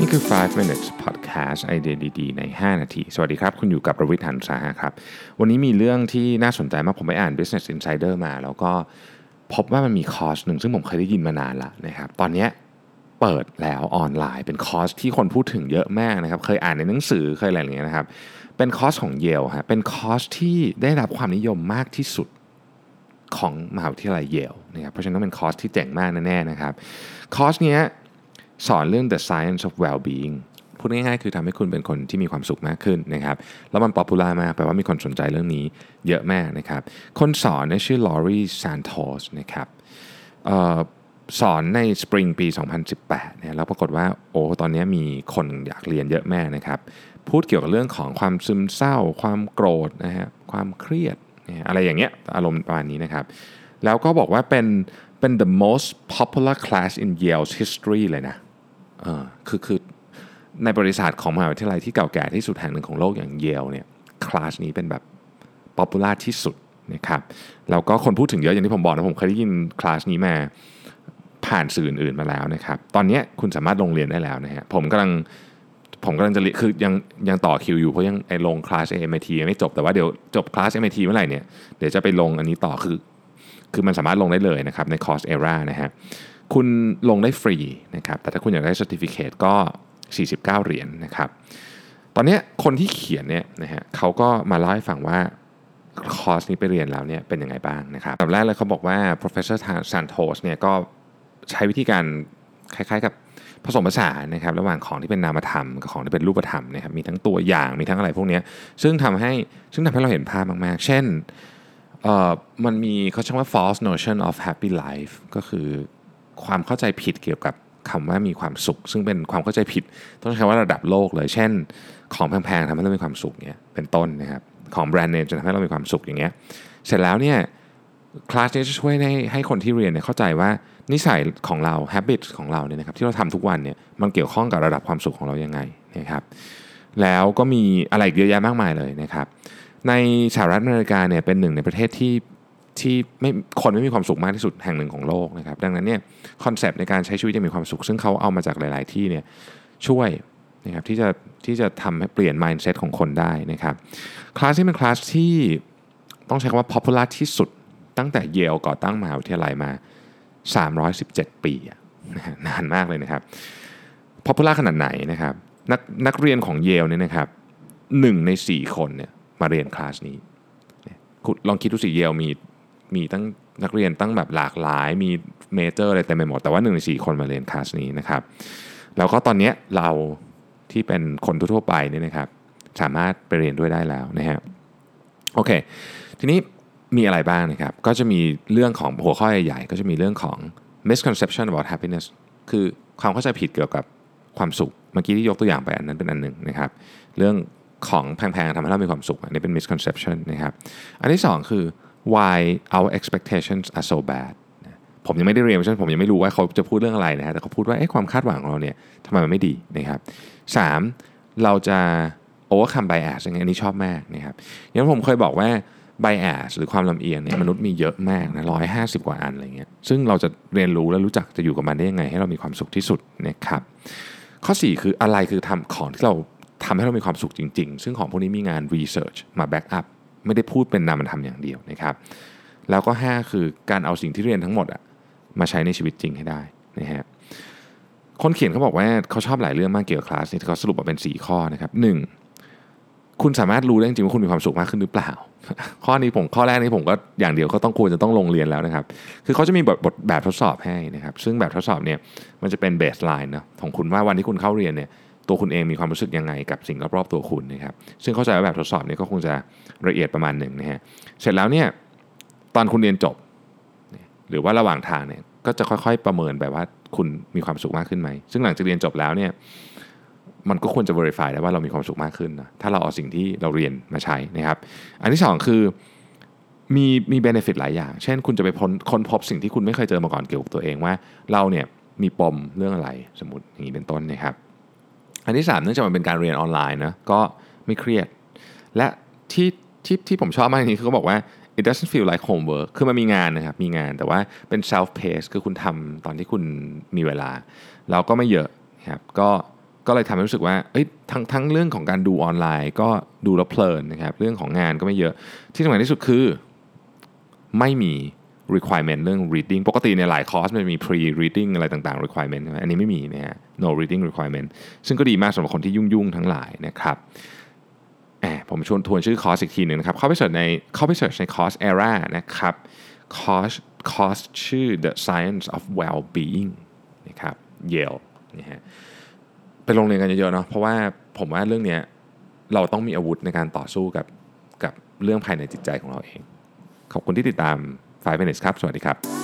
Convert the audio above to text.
นี่คือ 5 minutes podcast ไอเดียดีๆ ใน 5 นาที สวัสดีครับ คุณอยู่กับประวิทย์หันสาหะครับ วันนี้มีเรื่องที่น่าสนใจมาก ผมไปอ่าน Business Insider มา แล้วก็พบว่ามันมีคอร์สหนึ่งซึ่งผมเคยได้ยินมานานละนะครับ ตอนนี้เปิดแล้วออนไลน์ เป็นคอร์สที่คนพูดถึงเยอะมากนะครับ เคยอ่านในหนังสือ เคยอะไรอย่างเงี้ยนะครับ เป็นคอร์สของเยลฮะ เป็นคอร์สที่ได้รับความนิยมมากที่สุดของมหาวิทยาลัยเยลนะครับ เพราะฉะนั้นต้องเป็นคอร์สที่เจ๋งมากแน่ๆนะครับ คอร์สเนี้ย สอนเรื่อง the science of well-being พูดง่ายๆ คือทำให้คุณเป็นคนที่มีความสุขมากขึ้นนะครับแล้วมัน popular มากแปลว่ามีคนสนใจเรื่องนี้เยอะมากนะครับ คนสอนเนี่ยชื่อลอรีซานโตสนะครับออสอนในสปริงปี 2018เนี่ยแล้วปรากฏว่าโอ้ตอนนี้มีคนอยากเรียนเยอะมากนะครับ พูดเกี่ยวกับเรื่องของความซึมเศร้า ความโกรธนะฮะความเครียดอะไรอย่างเงี้ยอารมณ์ประมาณนี้นะครับ แล้วก็บอกว่าเป็นเป็น the most popular class in Yale's history เลยนะ คือคือในประวัติของมหาวิทยาลัยที่เก่าแก่ที่สุดแห่งหนึ่งของโลกอย่างเยลเนี่ยคลาสนี้เป็นแบบ popular ที่สุดนะครับแล้วก็คนพูดถึงเยอะอย่างที่ผมบอกนะผมเคยได้ยินคลาสนี้มาผ่านสื่ออื่นมาแล้วนะครับตอนนี้คุณสามารถลงเรียนได้แล้วนะฮะผมกำลังผมกำลังจะคือยังยังต่อคิวอยู่เพราะยังไอลงคลาส MIT ยังไม่จบแต่ว่าเดี๋ยวจบคลาส MIT เมื่อไหร่เนี่ยเดี๋ยวจะไปลงอันนี้ต่อคือคือมันสามารถลงได้เลยนะครับในคอร์สเอรานะฮะ คุณลงได้ฟรีนะครับแต่ถ้าคุณอยากได้ certificate ก็ 49 เหรียญนนะครับ ตอนนี้คนที่เขียนเนี่ยนะฮะเขาก็มาเล่าให้ฟังว่าคอร์สนี้ไปเรียนแล้วเนี่ยเป็นยังไงบ้างนะครับแบบแรกเลยเขาบอกว่า professor Santos เนี่ยก็ใช้วิธีการคล้ายๆกับผสมผสานนะครับระหว่างของที่เป็นนามธรรมกับของที่เป็นรูปธรรมนะครับมีทั้งตัวอย่างมีทั้งอะไรพวกนี้ซึ่งทำให้ซึ่งทำให้เราเห็นภาพมากๆ เช่นเอ่อมันมีเขาใช้ว่า false notion of happy life ก็คือ ความเข้าใจผิดเกี่ยวกับคำว่ามีความสุข ซึ่งเป็นความเข้าใจผิด ต้องใช้ว่าระดับโลกเลย เช่น ของแพงๆทำให้เรามีความสุขเนี่ยเป็นต้นนะครับของแบรนด์เนมจะทำให้เรามีความสุขอย่างเงี้ยเสร็จแล้วเนี่ยคลาสนี้จะช่วยให้ให้คนที่เรียนเนี่ยเข้าใจว่านิสัยของเรา habit ของเราเนี่ยนะครับที่เราทำทุกวันเนี่ยมันเกี่ยวข้องกับระดับความสุขของเรายังไงนะครับแล้วก็มีอะไรเยอะแยะมากมายเลยนะครับในสหรัฐอเมริกาเนี่ยเป็นหนึ่งในประเทศที่ ที่ไม่คนไม่มีความสุขมากที่สุดแห่งหนึ่งของโลกนะครับดังนั้นเนี่ยคอนเซปต์ในการใช้ชีวิตยังมีความสุข ซึ่งเขาเอามาจากหลาย ๆ ที่เนี่ยช่วยนะครับที่จะที่จะทำให้เปลี่ยน mindset ของคนได้นะครับคลาสที่เป็นคลาสที่ต้องใช้คำว่า popular ที่สุดตั้งแต่เยลก่อตั้งมหาวิทยาลัยมา 317 ปีนานมากเลยนะครับ popular ขนาดไหนนะครับนักนักเรียนของเยลเนี่ยนะครับหนึ่งใน 4 คนเนี่ยมาเรียนคลาสนี้ลองคิดดูสิเยลมี มีตั้งนักเรียนตั้งแบบหลากหลาย มีเมเจอร์อะไรเต็มไปหมด แต่ว่าหนึ่งในสี่คนมาเรียนคลาสนี้นะครับ แล้วก็ตอนนี้เราที่เป็นคนทั่วไปนี่นะครับสามารถไปเรียนด้วยได้แล้วนะฮะโอเค ทีนี้มีอะไรบ้างนะครับ ก็จะมีเรื่องของหัวข้อใหญ่ๆ ก็จะมีเรื่องของ misconception about happiness คือความเข้าใจผิดเกี่ยวกับความสุข เมื่อกี้ที่ยกตัวอย่างไปอันนั้นเป็นอันหนึ่งนะครับ เรื่องของแพงๆทำให้เรามีความสุขอันนี้เป็น misconception นะครับ อันที่ 2 คือ why our expectations are so bad ผมยังไม่ได้เรียนเพราะฉะนั้นผมยังไม่รู้ว่าเขาจะพูดเรื่องอะไรนะฮะแต่เขาพูดว่าความคาดหวังของเราเนี่ยทำไมมันไม่ดีนะครับ 3. เราจะ overcome bias อย่างนี้อันนี้ชอบมากนะครับอย่างผมเคยบอกว่า bias หรือความลำเอียงเนี่ยมนุษย์มีเยอะมากนะร้อยห้าสิบกว่าอันอะไรเงี้ยซึ่งเราจะเรียนรู้และรู้จักจะอยู่กับมันได้ยังไง ให้เรามีความสุขที่สุดนะครับข้อ 4 คืออะไรคือทำของที่เราทำให้เรามีความสุขจริง ๆ ซึ่งของพวกนี้มีงาน research มา back up ไม่ได้พูดเป็นนามธรรมอย่างเดียวนะครับ แล้วก็ 5 คือการเอาสิ่งที่เรียนทั้งหมดอะมาใช้ในชีวิตจริงให้ได้นะฮะคนเขียนเขาบอกว่าเขาชอบหลายเรื่องมากเกี่ยวกับคลาสนี้เขาสรุปมาเป็น 4 ข้อนะครับ 1. คุณสามารถรู้ได้จริงว่าคุณมีความสุขมากขึ้นหรือเปล่า ข้อนี้ผมข้อแรกนี้ผมก็อย่างเดียวก็ต้องควรจะต้องลงเรียนแล้วนะครับ คือเขาจะมีบทบทแบบทดสอบให้นะครับ ซึ่งแบบทดสอบเนี่ยมันจะเป็นเบสไลน์นะของคุณว่าวันที่คุณเข้าเรียนเนี่ย ตัวคุณเองมีความรู้สึกยังไงกับสิ่งรอบๆตัวคุณนะครับซึ่งเข้าใจว่าแบบทดสอบนี้ก็คงจะละเอียดประมาณหนึ่งนะฮะเสร็จแล้วเนี่ยตอนคุณเรียนจบ หรือว่าระหว่างทางเนี่ยก็จะค่อยๆประเมินแบบว่าคุณมีความสุขมากขึ้นไหม ซึ่งหลังจากเรียนจบแล้วเนี่ยมันก็ควรจะ verify ได้ว่าเรามีความสุขมากขึ้นนะถ้าเราเอาสิ่งที่เราเรียนมาใช้นะครับอันที่ 2 คือมีมี benefit หลายอย่าง เช่น คุณจะไปพ้นค้นพบสิ่งที่คุณไม่เคยเจอมาก่อนเกี่ยวกับตัวเองว่า เราเนี่ยมีปมเรื่องอะไรสมมติอย่างนี้เป็นต้นนะครับ อันที่3เนื่องจากมันเป็นการเรียนออนไลน์นะก็ไม่เครียด และที่ที่ที่ผมชอบมากนี้คือเขาบอกว่า it doesn't feel like homework คือมันมีงานนะครับ มีงานแต่ว่าเป็น self pace คือคุณทำตอนที่คุณมีเวลาแล้วก็ไม่เยอะครับก็ก็เลยทำให้รู้สึกว่าเอ้ยทั้งทั้งเรื่องของการดูออนไลน์ก็ดูแล้วเพลินนะครับ เรื่องของงานก็ไม่เยอะ ที่สำคัญที่สุดคือไม่มี requirement เรื่อง reading ปกติในหลายคอร์สมันมี pre reading อะไรต่างๆ requirement ใช่ไหมอันนี้ไม่มีนะฮะ no reading requirement ซึ่งก็ดีมากสำหรับคนที่ยุ่งๆ ทั้งหลายนะครับแอบผมชวนทวนชื่อคอร์สอีกทีหนึ่งนะครับ เข้าไป search ในเข้าไป search ใน Coursera นะครับคอร์สคอร์สชื่อ The Science of Well-being นะครับ Yale นะฮะไปลงเรียนกันเยอะๆเนาะเพราะว่าผมว่าเรื่องนี้เราต้องมีอาวุธในการต่อสู้กับกับเรื่องภายในจิตใจของเราเอง ขอบคุณที่ติดตาม 5 minutes ครับ สวัสดีครับ